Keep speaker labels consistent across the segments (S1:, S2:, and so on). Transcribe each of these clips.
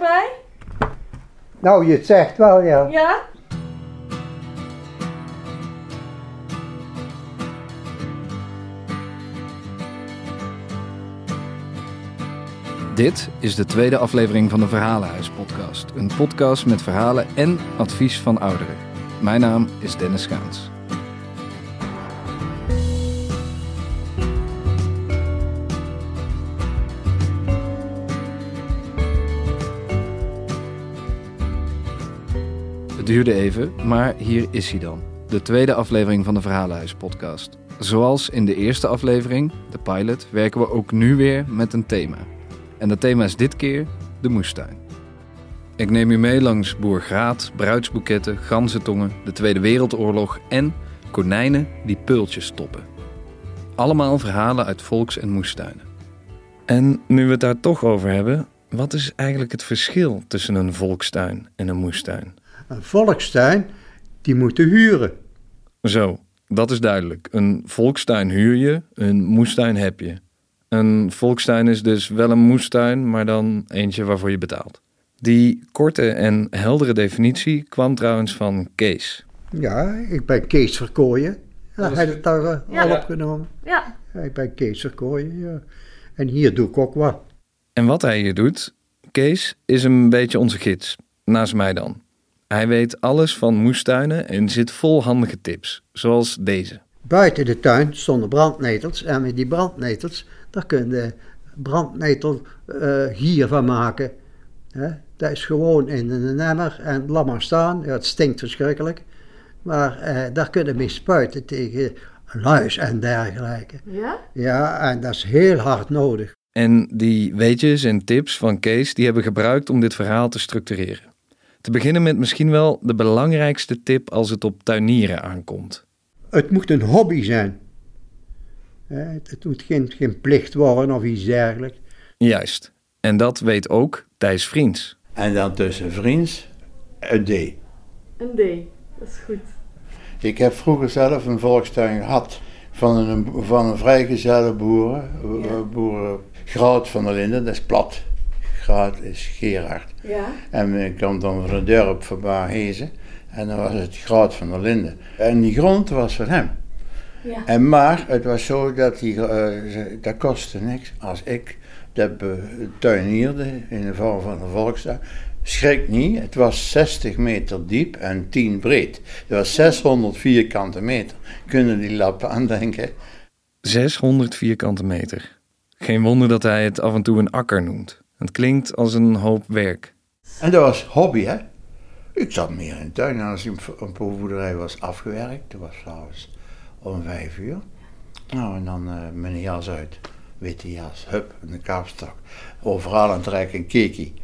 S1: bij?
S2: Nou, je zegt wel, ja.
S1: Ja?
S3: Dit is de tweede aflevering van de Verhalenhuis podcast. Een podcast met verhalen en advies van ouderen. Mijn naam is Dennis Schaans. Duurde even, maar hier is hij dan. De tweede aflevering van de Verhalenhuis podcast. Zoals in de eerste aflevering, de pilot, werken we ook nu weer met een thema. En dat thema is dit keer de moestuin. Ik neem u mee langs boergraat, bruidsboeketten, ganzentongen, de Tweede Wereldoorlog en konijnen die peultjes stoppen. Allemaal verhalen uit volks- en moestuinen. En nu we het daar toch over hebben, wat is eigenlijk het verschil tussen een volkstuin en een moestuin?
S2: Een volkstuin, die moeten huren.
S3: Zo, dat is duidelijk. Een volkstuin huur je, een moestuin heb je. Een volkstuin is dus wel een moestuin, maar dan eentje waarvoor je betaalt. Die korte en heldere definitie kwam trouwens van Kees.
S2: Ja, ik ben Kees Verkooyen. Ja,
S3: Dat is-
S2: hij heeft het daar eh,
S1: Ja.
S2: al opgenomen.
S1: Ja.
S2: Ja, ik ben Kees Verkooyen, ja. En hier doe ik ook wat.
S3: En wat hij hier doet, Kees is een beetje onze gids, naast mij dan. Hij weet alles van moestuinen en zit vol handige tips, zoals deze.
S2: Buiten de tuin stonden brandnetels. En met die brandnetels, daar kun je brandnetel eh, gier van maken. Hè? Dat is gewoon in een emmer en laat maar staan. Ja, het stinkt verschrikkelijk. Maar eh, daar kun je mee spuiten tegen luis en dergelijke.
S1: Ja?
S2: Ja, en dat is heel hard nodig.
S3: En die weetjes en tips van Kees, die hebben we gebruikt om dit verhaal te structureren. Te beginnen met misschien wel de belangrijkste tip als het op tuinieren aankomt.
S2: Het moet een hobby zijn. Het het moet geen, geen plicht worden of iets dergelijks.
S3: Juist. En dat weet ook Thijs Vriends.
S4: En dan tussen vriends een D.
S1: Een D. Dat is goed.
S4: Ik heb vroeger zelf een volkstuin gehad van een, van een vrijgezelle boeren,
S1: Ja.
S4: boeren Groot van der Linden, dat is plat. Groot is Gerard.
S1: Ja?
S4: En ik kwam dan van een dorp van Baarhezen en dan was het Groot van der Linden. En die grond was van hem.
S1: Ja.
S4: En maar het was zo dat die, eh, ze- dat kostte niks. Als ik dat betuinierde in de vorm van een volkstuin, schrik niet, het was 60 meter diep en 10 breed. Het was 600 vierkante meter. Kunnen die lappen aandenken?
S3: 600 vierkante meter. Geen wonder dat hij het af en toe een akker noemt. Het klinkt als een hoop werk.
S4: En dat was hobby, hè? Ik zat meer in de tuin als een een boerderij was afgewerkt, dat was s'avonds om vijf uur. Nou, en dan eh mijn jas uit, witte jas, hup, en de kaapstok. Overal aan het trekken, een kekie.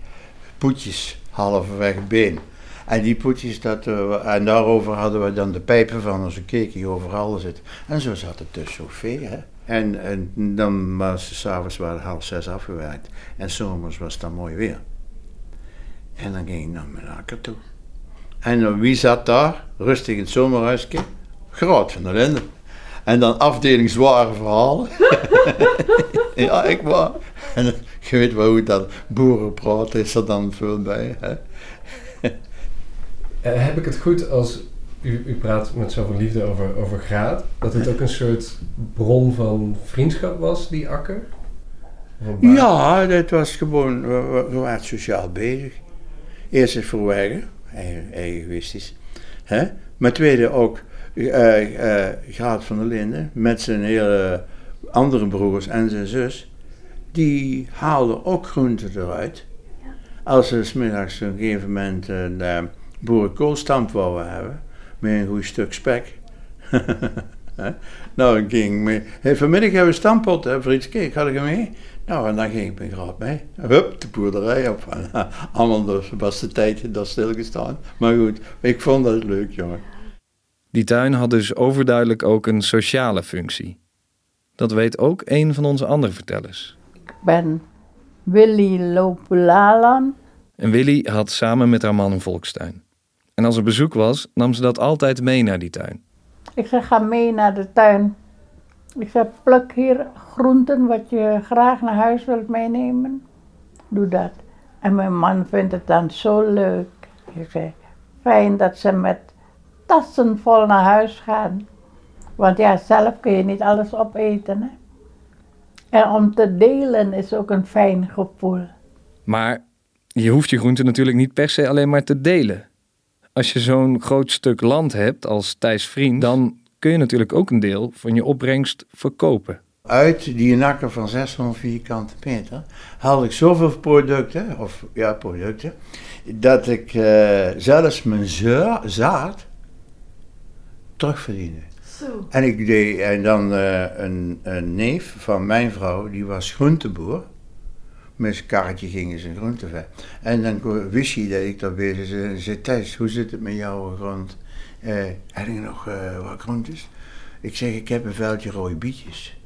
S4: Poetjes, halverwege been. En die poetjes, dat, eh, en daarover hadden we dan de pijpen van onze kekie overal zitten. En zo zat het dus zoveel, hè. En, en dan was s'avonds half zes afgewerkt. En zomers was het dan mooi weer. En dan ging ik naar mijn akker toe. En dan wie zat daar, rustig in het zomerhuisje? Groot van der Linden. En dan afdeling zware verhalen. ja, ik waar. En je weet wel hoe dat boeren praten, is er dan veel bij. Hè?
S5: Eh, heb ik het goed als u, u praat met zoveel liefde over, over graad, dat het ook een soort bron van vriendschap was, die akker?
S4: Ja, dat was gewoon, we, we- we waren sociaal bezig. Eerst is verwijgen, eigen- egoïstisch. Hè? Maar tweede ook, eh eh Graat van der Linden met zijn hele andere broers en zijn zus, die haalden ook groenten eruit. Als ze 's middags op een gegeven moment een uh, boerenkoolstamp wouden hebben, met een goed stuk spek. Nou, ik ging mee. Hey, vanmiddag hebben we stampot, hè, vriendje. Ik had ik mee. Nou, en dan ging ik mijn graad mee. Hup, de boerderij op. Allemaal dus was de tijd daar stilgestaan. Maar goed, ik vond dat leuk, jongen.
S3: Die tuin had dus overduidelijk ook een sociale functie. Dat weet ook een van onze andere vertellers.
S6: Ik ben Willy Lopelalan.
S3: En Willy had samen met haar man een volkstuin. En als er bezoek was, nam ze dat altijd mee naar die tuin.
S6: Ik zeg, ga mee naar de tuin. Ik zeg, pluk hier groenten wat je graag naar huis wilt meenemen. Doe dat. En mijn man vindt het dan zo leuk. Ik zeg, fijn dat ze met tassen vol naar huis gaan. Want ja, zelf kun je niet alles opeten. Hè? En om te delen is ook een fijn gevoel.
S3: Maar je hoeft je groenten natuurlijk niet per se alleen maar te delen. Als je zo'n groot stuk land hebt als Thijs Vriend, dan kun je natuurlijk ook een deel van je opbrengst verkopen.
S4: Uit die nakken van 600 vierkante meter haalde ik zoveel producten, of ja, producten, dat ik eh, zelfs mijn za- zaad terugverdiende.
S1: Zo.
S4: En ik deed, en dan eh, een, een neef van mijn vrouw, die was groenteboer. Met zijn karretje gingen ze groenten ver. En dan wist hij dat ik daar bezig was. En zei, Thijs, hoe zit het met jouw grond? Eh, heb je nog eh, wat groentes? Ik zeg, ik heb een veldje rode bietjes.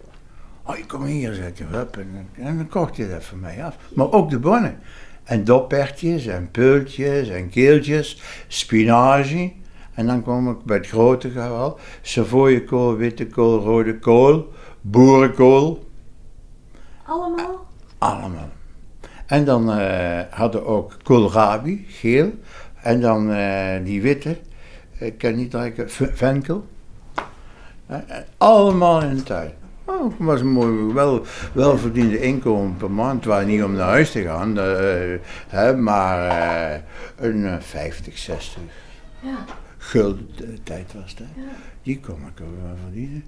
S4: Oh, je kom hier, zeg ik. Hup, en, en dan kocht hij dat van mij af. Maar ook de bonnen. En doppertjes en peultjes en keeltjes, spinazie. En dan kom ik bij het grote gehaal. Savoyekool, witte kool, rode kool, boerenkool.
S1: Allemaal?
S4: Allemaal. En dan eh, hadden we ook koolrabi, geel. En dan eh, die witte, ik kan niet v- venkel. Eh, allemaal in de tuin. Oh, het was een mooi, wel, welverdiende inkomen per maand. Het was niet om naar huis te gaan, eh, hè, maar eh, een eh, 50, 60
S1: Ja.
S4: gulden tijd was dat.
S1: Ja.
S4: Die kon ik ook wel verdienen.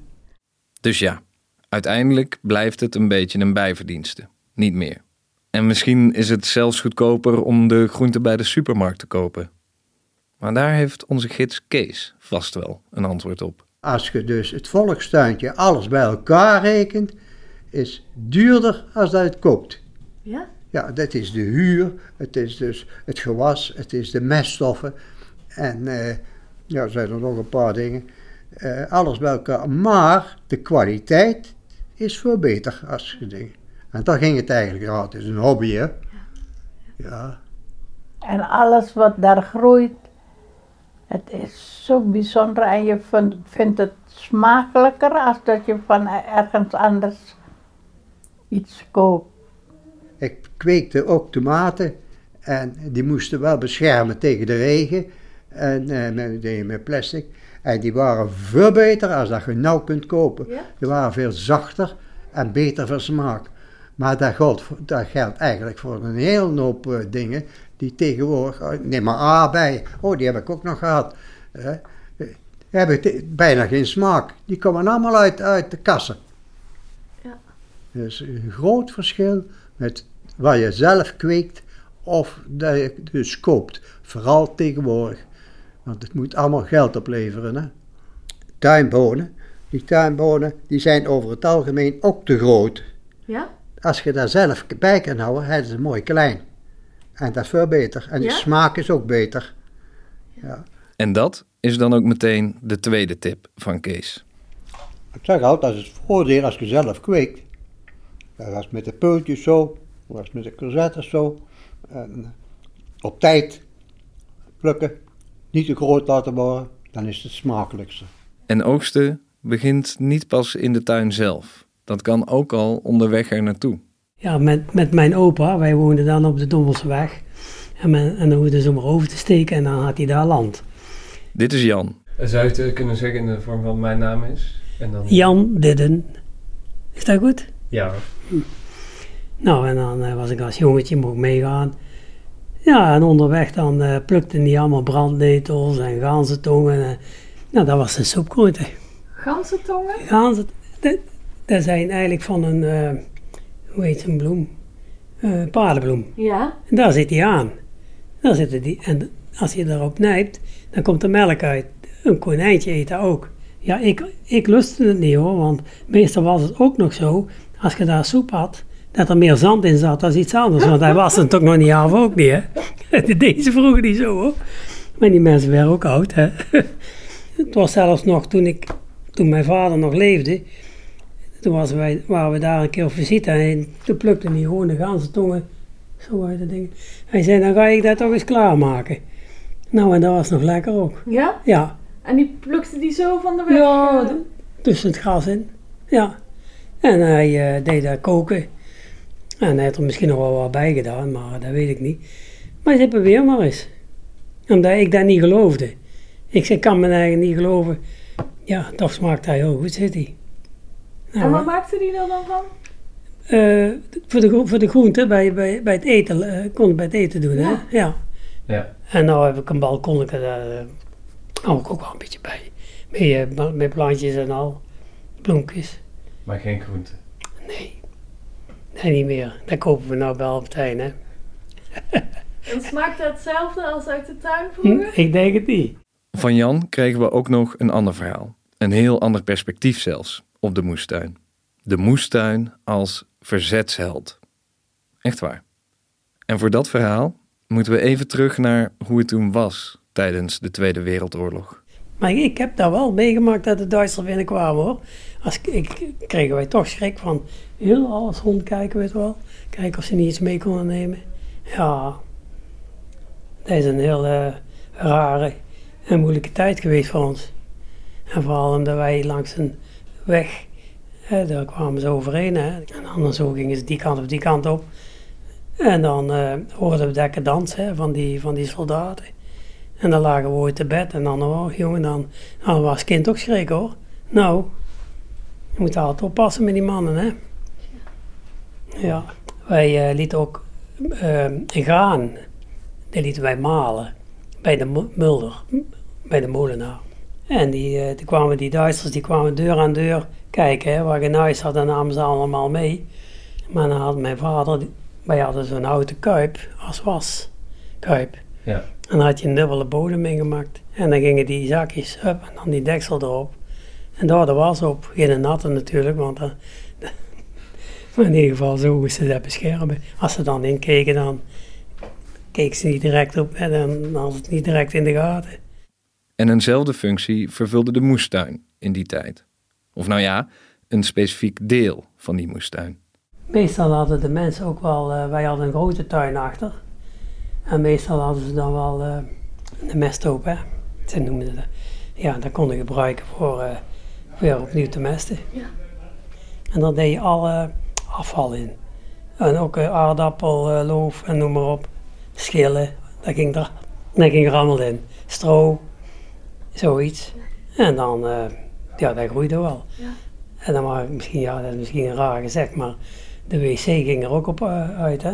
S3: Dus ja, uiteindelijk blijft het een beetje een bijverdienste. Niet meer. En misschien is het zelfs goedkoper om de groenten bij de supermarkt te kopen. Maar daar heeft onze gids Kees vast wel een antwoord op.
S2: Als je dus het volkstuintje alles bij elkaar rekent, is duurder als dat het koopt.
S1: Ja?
S2: Ja, dat is de huur, het is dus het gewas, het is de meststoffen en eh, ja, er zijn er nog een paar dingen. Eh, alles bij elkaar. Maar de kwaliteit is veel beter als je denkt. En daar ging het eigenlijk aan. Het is een hobby, hè? Ja.
S6: En alles wat daar groeit, het is zo bijzonder en je vindt, vindt het smakelijker als dat je van ergens anders iets koopt.
S2: Ik kweekte ook tomaten en die moesten wel beschermen tegen de regen. En eh, met, plastic. En die waren veel beter als dat je nou kunt kopen.
S1: Ja?
S2: Die waren veel zachter en beter van smaak. Maar dat geldt, dat geldt eigenlijk voor een hele hoop eh, dingen die tegenwoordig... eh, Neem maar aardbeien. Oh, die heb ik ook nog gehad. hè. Eh, Die hebben bijna geen smaak. Die komen allemaal uit, uit de kassen.
S1: Ja.
S2: Dus een groot verschil met wat je zelf kweekt of dat je dus koopt. Vooral tegenwoordig. Want het moet allemaal geld opleveren. Hè? Tuinbonen. Die tuinbonen die zijn over het algemeen ook te groot.
S1: Ja?
S2: Als je daar zelf bij kan houden, hebben ze mooi klein. En dat is veel beter. En de
S1: Ja?
S2: smaak is ook beter. Ja.
S3: En dat is dan ook meteen de tweede tip van Kees.
S2: Ik zeg altijd, dat is het voordeel als je zelf kweekt. Dat was met de peultjes zo, dat was met de courgettes zo. En op tijd plukken, niet te groot laten worden, dan is het het smakelijkste.
S3: En oogsten begint niet pas in de tuin zelf. Dat kan ook al onderweg er naartoe.
S7: Ja, met, met mijn opa, wij woonden dan op de Dommelseweg. En, men, en dan hoefden ze maar over te steken en dan had hij daar land.
S3: Dit is Jan.
S5: Zou je het eh, kunnen zeggen in de vorm van mijn naam is? En dan...
S7: Jan Didden. Is dat goed?
S5: Ja.
S7: Nou, en dan eh, was ik als jongetje, mocht meegaan. Ja, en onderweg dan eh, plukten die allemaal brandnetels en ganzentongen. En, nou, dat was de soepgroente.
S1: Ganzentongen?
S7: Ganzen, dat, dat zijn eigenlijk van een, eh, hoe heet zo'n bloem? Eh paardenbloem.
S1: Ja?
S7: En daar zit hij aan. Daar zitten die, en als je erop nijpt, dan komt er melk uit. Een konijntje eet dat ook. Ja, ik, ik lustte het niet hoor, want meestal was het ook nog zo, als je daar soep had, dat er meer zand in zat dan iets anders. Want hij was het toch nog niet af ook niet, hè. Deze vroeger niet zo hoor. Maar die mensen werden ook oud, hè. Het was zelfs nog toen ik, toen mijn vader nog leefde, toen was wij, waren we daar een keer op visite en toen plukte hij gewoon de ganzentongen zo uit de dingen. Hij zei, dan ga ik dat toch eens klaarmaken. Nou, en dat was nog lekker ook.
S1: Ja?
S7: Ja,
S1: En die plukte die zo van de weg?
S7: ja tussen het gras in. Ja. En hij eh, deed dat koken. En hij heeft er misschien nog wel wat bij gedaan, maar dat weet ik niet. Maar ze probeer maar eens. Omdat ik dat niet geloofde. Ik zei, kan me eigenlijk niet geloven. Ja, toch smaakt hij heel goed, zit hij.
S1: En wat maakte die er dan van?
S7: eh, voor, de, voor de groente bij, bij, bij het eten, eh, kon ik bij het eten doen, hè?
S1: Ja.
S7: Ja. En nou heb ik een balkonnetje, daar eh, hou ik ook wel een beetje bij. Met, eh, met plantjes en al, bloempjes.
S5: Maar geen groente.
S7: Nee, nee niet meer. Dat kopen we nou bij Albertijn, hè?
S1: En smaakte hetzelfde als uit de tuin
S7: Hm,
S1: vroeger?
S7: ik denk het niet.
S3: Van Jan kregen we ook nog een ander verhaal. Een heel ander perspectief zelfs op de moestuin. De moestuin als verzetsheld. Echt waar. En voor dat verhaal moeten we even terug naar hoe het toen was tijdens de Tweede Wereldoorlog.
S7: Maar ik heb daar wel meegemaakt dat de Duitsers binnenkwamen hoor. Als, ik, kregen wij toch schrik van heel alles rondkijken, weet je wel. Kijken of ze niet iets mee konden nemen. Ja, dat is een heel eh, rare en moeilijke tijd geweest voor ons. En vooral omdat wij langs een weg, daar kwamen ze overheen. Hè. En dan zo gingen ze die kant of die kant op. En dan eh, hoorden we dat dans hè, van, die, van die soldaten. En dan lagen we ooit te bed en dan, oh jongen, dan, dan was kind ook schrikken hoor. Nou, je moet altijd oppassen met die mannen, hè. Ja, wij eh, lieten ook eh, een graan, die lieten wij malen bij de mu- mulder, bij de molenaar. En die, eh, die kwamen die Duitsers, die kwamen deur aan deur kijken, hè, waar geen huis had, en namen ze allemaal mee. Maar dan had mijn vader, wij hadden zo'n houten kuip als waskuip.
S5: Ja.
S7: En dan had je een dubbele bodem ingemaakt. En dan gingen die zakjes up en dan die deksel erop. En daar de was op. Geen natte natuurlijk, want dan, maar in ieder geval zo moesten ze dat beschermen. Als ze dan inkeken, dan keek ze niet direct op en dan had het niet direct in de gaten.
S3: En eenzelfde functie vervulde de moestuin in die tijd. Of nou ja, een specifiek deel van die moestuin.
S7: Meestal hadden de mensen ook wel, eh, wij hadden een grote tuin achter. En meestal hadden ze dan wel eh een mesthoop, hè. Ze noemden dat. Ja, dat konden gebruiken voor eh, weer opnieuw te mesten.
S1: Ja.
S7: En dan deed je alle afval in. En ook aardappel, eh, loof en noem maar op. Schillen, dat ging er, dat ging er allemaal in. Stro, zoiets. En dan, eh, ja, dat groeide wel.
S1: Ja.
S7: En dan maar misschien, ja, dat is misschien raar gezegd, maar de wc ging er ook op eh, uit, hè.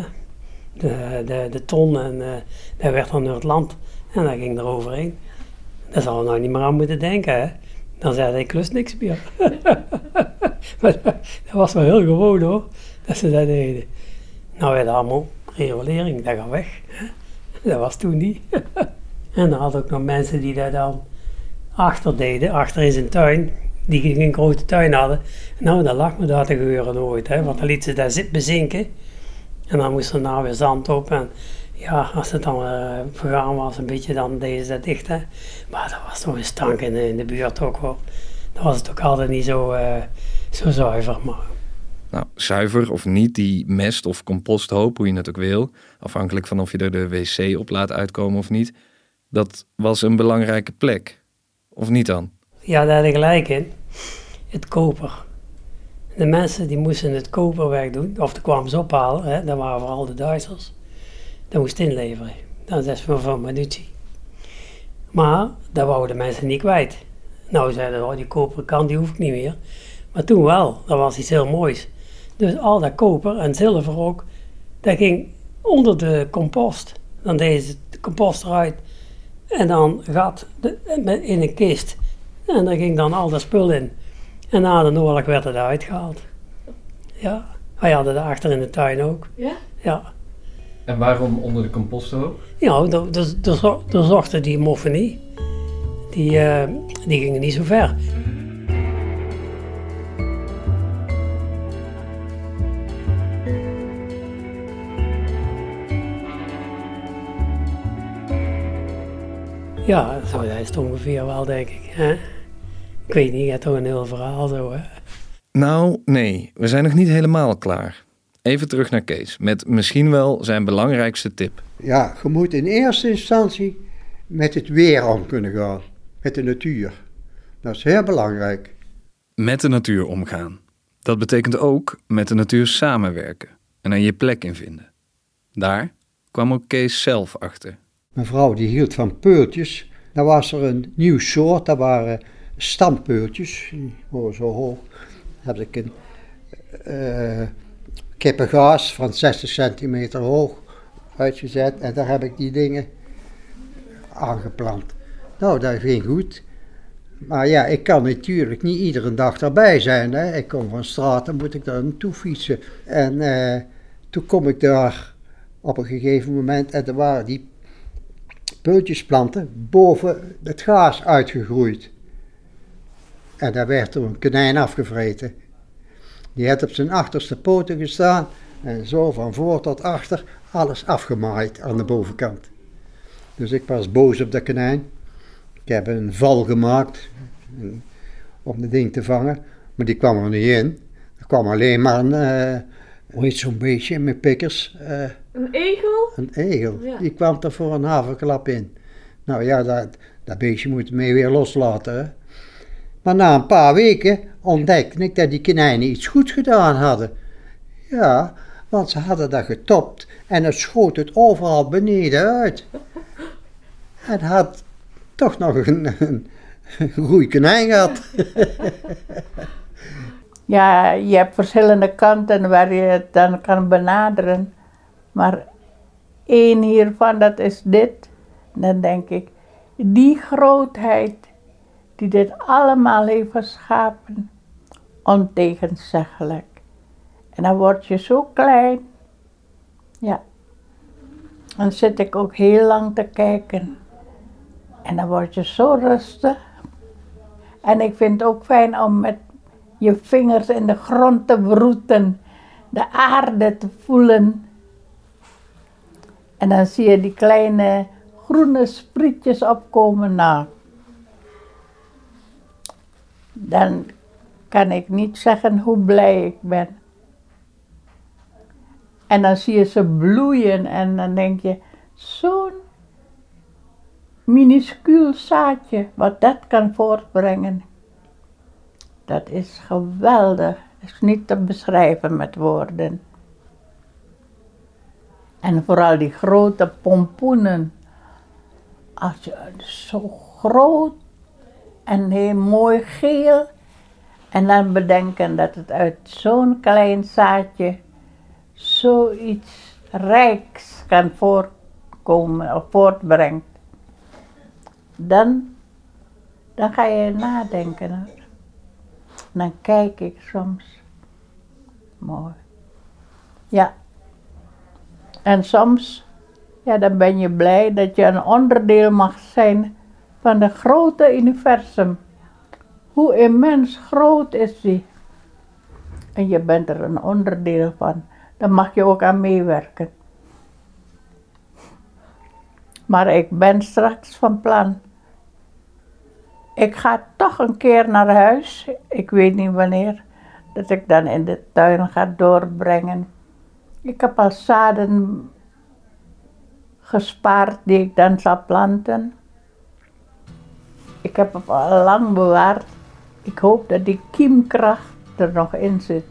S7: De, de, de ton en eh dat werd dan door het land en dat ging er overheen. Daar zou we nou niet meer aan moeten denken, hè. Dan zei hij, ik lust niks meer. maar dat, dat was wel heel gewoon, hoor, dat ze dat deden. Nou, werd allemaal riolering, dat gaat weg. Hè. Dat was toen niet. en dan had ook nog mensen die dat dan achter deden, achter in zijn tuin, die een grote tuin hadden. Nou, dat lag me daar te gebeuren nooit, hè, want dan lieten ze daar zit bezinken. En dan moest er nou weer zand op. En ja, als het dan eh, vergaan was, een beetje, dan deden ze dat dicht. Hè. Maar dat was toch een stank in de, buurt ook hoor. Dan was het ook altijd niet zo, eh, zo zuiver. Maar
S3: Nou, zuiver of niet, die mest of composthoop, hoe je het ook wil, afhankelijk van of je er de wc op laat uitkomen of niet, dat was een belangrijke plek. Of niet dan?
S7: ja, daar had je gelijk in. Het koper. De mensen die moesten het koper wegdoen, of de kwamen ze ophalen, hè, dat waren vooral de Duitsers. Dat moest inleveren. Dat is van, van munitie. Maar dat wouden de mensen niet kwijt. Nou zeiden ze, oh, die koperen kan, die hoef ik niet meer. Maar toen wel, dat was iets heel moois. Dus al dat koper en zilver ook, dat ging onder de compost. Dan deden ze de compost eruit en dan gat de- in een kist. En daar ging dan al dat spul in. En na de oorlog werd het uitgehaald. Ja, wij hadden dat achter in de tuin ook.
S1: Ja?
S7: Ja,
S5: En waarom onder de composthoop?
S7: ja daar- daar- daar zo- daar zochten die moffen niet. Die, eh, die gingen niet zo ver. Ja, zo is het ongeveer wel, denk ik. Hè? Ik weet niet, je hebt toch een heel verhaal zo, hè?
S3: Nou, nee, we zijn nog niet helemaal klaar. Even terug naar Kees, met misschien wel zijn belangrijkste tip.
S2: Ja, je moet in eerste instantie met het weer om kunnen gaan. Met de natuur. Dat is heel belangrijk.
S3: Met de natuur omgaan. Dat betekent ook met de natuur samenwerken. en er je plek in vinden. Daar kwam ook Kees zelf achter.
S2: Mijn vrouw die hield van peultjes. Dan was er een nieuw soort, dat waren stampeultjes. Die waren zo hoog. Dan heb ik een eh kippengaas van 60 centimeter hoog uitgezet. En daar heb ik die dingen aangeplant. Nou, dat ging goed. Maar ja, ik kan natuurlijk niet iedere dag daarbij zijn. Hè. Ik kom van straat, dan moet ik daar naartoe fietsen. En eh, toen kom ik daar op een gegeven moment en er waren die peultjesplanten boven het gaas uitgegroeid. En daar werd er een konijn afgevreten. Die had op zijn achterste poten gestaan en zo van voor tot achter alles afgemaaid aan de bovenkant. Dus ik was boos op dat konijn. Ik heb een val gemaakt om dat ding te vangen, maar die kwam er niet in. Er kwam alleen maar een, eh, hoe heet zo'n beestje met pikkers? Eh,
S1: Een egel?
S2: een egel.
S1: Ja.
S2: Die kwam er voor een haverklap in. Nou ja, dat, dat beestje moet mee weer loslaten. Hè? Maar na een paar weken ontdekte ik dat die konijnen iets goed gedaan hadden. Ja, want ze hadden dat getopt en het schoot het overal beneden uit. En had toch nog een, een, een goeie konijn gehad.
S6: Ja, je hebt verschillende kanten waar je het dan kan benaderen. Maar één hiervan, dat is dit. Dan denk ik, die grootheid die dit allemaal heeft geschapen, ontegenzeggelijk. En dan word je zo klein. Ja. Dan zit ik ook heel lang te kijken. En dan word je zo rustig. En ik vind het ook fijn om met je vingers in de grond te wroeten, de aarde te voelen. En dan zie je die kleine groene sprietjes opkomen. Nou, dan kan ik niet zeggen hoe blij ik ben. En dan zie je ze bloeien en dan denk je, zo'n minuscuul zaadje, wat dat kan voortbrengen. Dat is geweldig. Dat is niet te beschrijven met woorden. En vooral die grote pompoenen. Als je zo groot en heel mooi geel. En dan bedenken dat het uit zo'n klein zaadje zoiets rijks kan voorkomen of voortbrengt. Dan, dan ga je nadenken. Dan kijk ik soms. Mooi. Ja. En soms, ja, dan ben je blij dat je een onderdeel mag zijn van het grote universum. Hoe immens groot is die? En je bent er een onderdeel van. Dan mag je ook aan meewerken. Maar ik ben straks van plan. Ik ga toch een keer naar huis. Ik weet niet wanneer. Dat ik dan in de tuin ga doorbrengen. Ik heb al zaden gespaard die ik dan zal planten. Ik heb het al lang bewaard. Ik hoop dat die kiemkracht er nog in zit.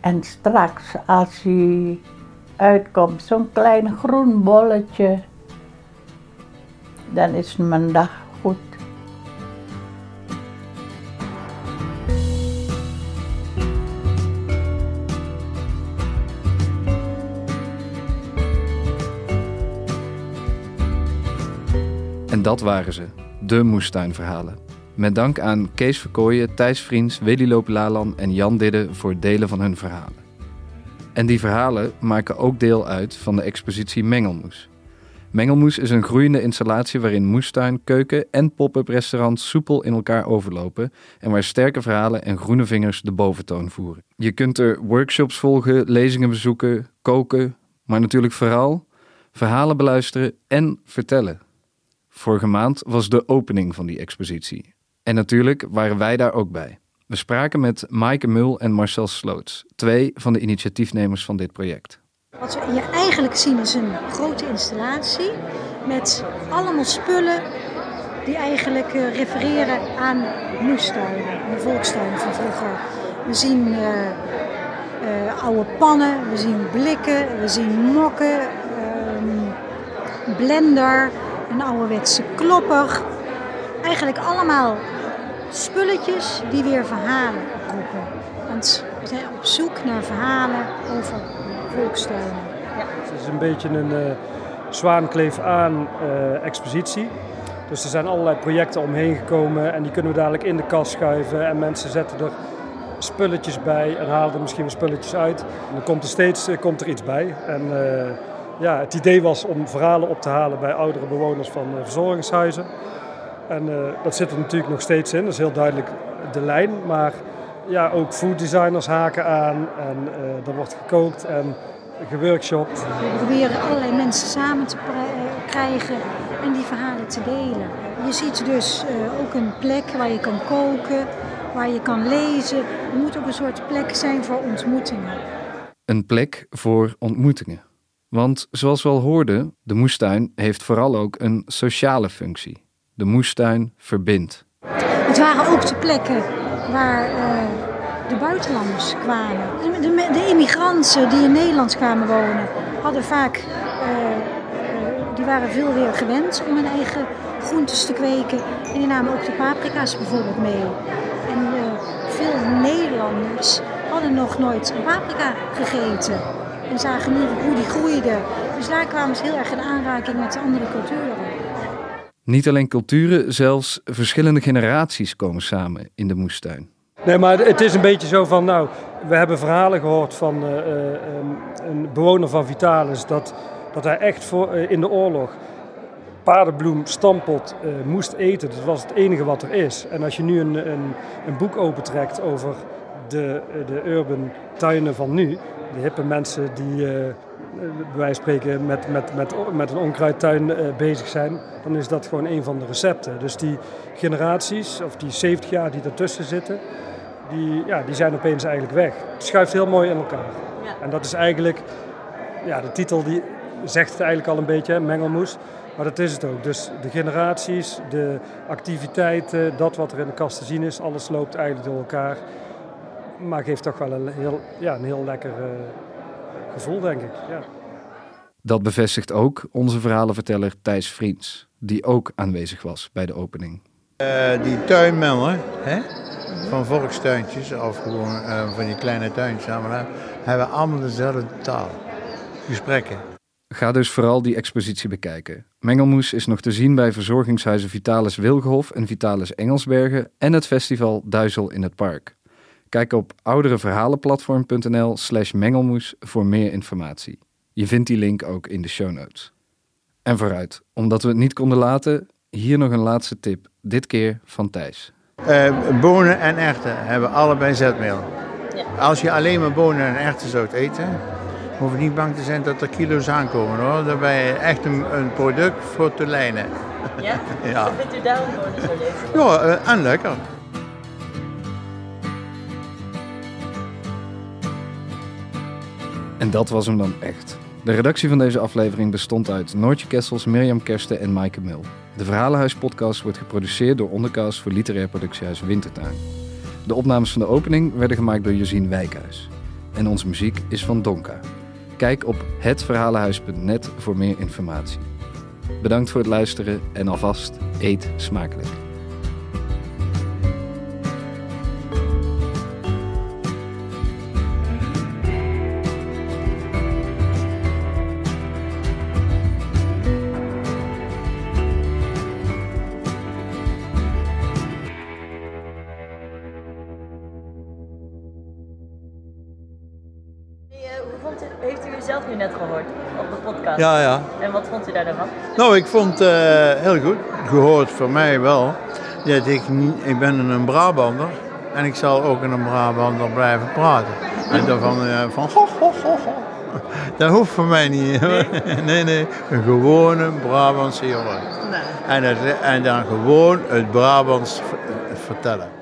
S6: En straks, als hij uitkomt, zo'n klein groen bolletje, dan is mijn dag
S3: dat waren ze, de moestuinverhalen. Met dank aan Kees Verkooyen, Thijs Vriends, Willy Loop Lalan en Jan Didde voor delen van hun verhalen. En die verhalen maken ook deel uit van de expositie Mengelmoes. Mengelmoes is een groeiende installatie waarin moestuin, keuken en pop-up restaurants soepel in elkaar overlopen en waar sterke verhalen en groene vingers de boventoon voeren. Je kunt er workshops volgen, lezingen bezoeken, koken, maar natuurlijk vooral verhalen beluisteren en vertellen. Vorige maand was de opening van die expositie. En natuurlijk waren wij daar ook bij. We spraken met Maaike Mul en Marcel Sloots, twee van de initiatiefnemers van dit project.
S8: Wat we hier eigenlijk zien is een grote installatie met allemaal spullen die eigenlijk eh, refereren aan moestuinen, de volkstuinen van vroeger. We zien eh, eh, oude pannen, we zien blikken, we zien mokken, ehm, blender, een ouderwetse klopper. Eigenlijk allemaal spulletjes die weer verhalen roepen. Want we zijn op zoek naar verhalen over volkstuinen.
S9: Het is een beetje een eh zwaankleef aan eh, expositie. Dus er zijn allerlei projecten omheen gekomen en die kunnen we dadelijk in de kast schuiven. En mensen zetten er spulletjes bij en halen er misschien weer spulletjes uit. En dan komt er steeds eh, komt er iets bij. En ja, het idee was om verhalen op te halen bij oudere bewoners van eh, verzorgingshuizen. En eh, dat zit er natuurlijk nog steeds in, dat is heel duidelijk de lijn. Maar ja, ook food designers haken aan en eh, er wordt gekookt en geworkshopt.
S8: We proberen allerlei mensen samen te krijgen en die verhalen te delen. Je ziet dus eh, ook een plek waar je kan koken, waar je kan lezen. Er moet ook een soort plek zijn voor ontmoetingen.
S3: Een plek voor ontmoetingen. Want zoals we al hoorden, de moestuin heeft vooral ook een sociale functie. De moestuin verbindt.
S8: Het waren ook de plekken waar eh, de buitenlanders kwamen. De, de, de immigranten die in Nederland kwamen wonen, hadden vaak, eh, eh, die waren veel weer gewend om hun eigen groentes te kweken. En die namen ook de paprika's bijvoorbeeld mee. En veel Nederlanders hadden nog nooit paprika gegeten. En zagen nu hoe die groeide. Dus daar kwamen ze heel erg in aanraking met de andere culturen.
S3: Niet alleen culturen, zelfs verschillende generaties komen samen in de moestuin.
S9: Nee, maar het is een beetje zo van, nou, we hebben verhalen gehoord van eh, eh, een- een bewoner van Vitalis dat, dat hij echt voor, eh, in de oorlog paardenbloem stampot eh, moest eten. Dat was het enige wat er is. En als je nu een, een, een boek opentrekt over de, de urban tuinen van nu, de hippe mensen die eh, bij wijze van spreken met, met, met, met een onkruidtuin eh, bezig zijn, dan is dat gewoon een van de recepten. Dus die generaties, of die 70 jaar die ertussen zitten, die, ja, die zijn opeens eigenlijk weg. Het schuift heel mooi in elkaar. En dat is eigenlijk, ja, de titel die zegt het eigenlijk al een beetje, hè, mengelmoes. Maar dat is het ook. Dus de generaties, de activiteiten, dat wat er in de kast te zien is, alles loopt eigenlijk door elkaar. Maar geeft toch wel een heel, ja, een heel lekker eh, gevoel, denk ik. Ja.
S3: Dat bevestigt ook onze verhalenverteller Thijs Vriends, die ook aanwezig was bij de opening.
S4: Eh, die tuinmelden, hè, van volkstuintjes of gewoon eh, van die kleine tuintjes allemaal, hebben allemaal dezelfde taal. Gesprekken.
S3: Ga dus vooral die expositie bekijken. Mengelmoes is nog te zien bij verzorgingshuizen Vitalis Wilgenhof en Vitalis Engelsbergen en het festival Duizel in het Park. Kijk op oudereverhalenplatform.nl slash mengelmoes voor meer informatie. Je vindt die link ook in de show notes. En vooruit, omdat we het niet konden laten, hier nog een laatste tip, dit keer van Thijs.
S4: Eh, bonen en erwten hebben allebei zetmeel. Als je alleen maar bonen en erwten zou eten, hoef je niet bang te zijn dat er kilo's aankomen hoor. Ben je echt een, een product voor te lijnen.
S10: Ja?
S4: Ja.
S10: Wat vindt u daarom gewoon zo leuk?
S4: Ja, eh, en lekker.
S3: En dat was hem dan echt. De redactie van deze aflevering bestond uit Noortje Kessels, Mirjam Kersten en Maaike Mil. De Verhalenhuis-podcast wordt geproduceerd door Ondercast voor literair productiehuis Wintertuin. De opnames van de opening werden gemaakt door Josien Wijkhuis. En onze muziek is van Donka. Kijk op hetverhalenhuis.net voor meer informatie. Bedankt voor het luisteren en alvast eet smakelijk.
S4: Ja, ja.
S10: En wat vond u daar dan van?
S4: Nou, ik vond eh, heel goed. Gehoord voor mij wel. Dat ik, niet, ik ben een Brabander en ik zal ook in een Brabander blijven praten. En daarvan eh, van ho, ho, ho, ho. Dat hoeft voor mij niet. Nee, nee, een gewone Brabantse jongen. En, het, en dan gewoon het Brabants vertellen.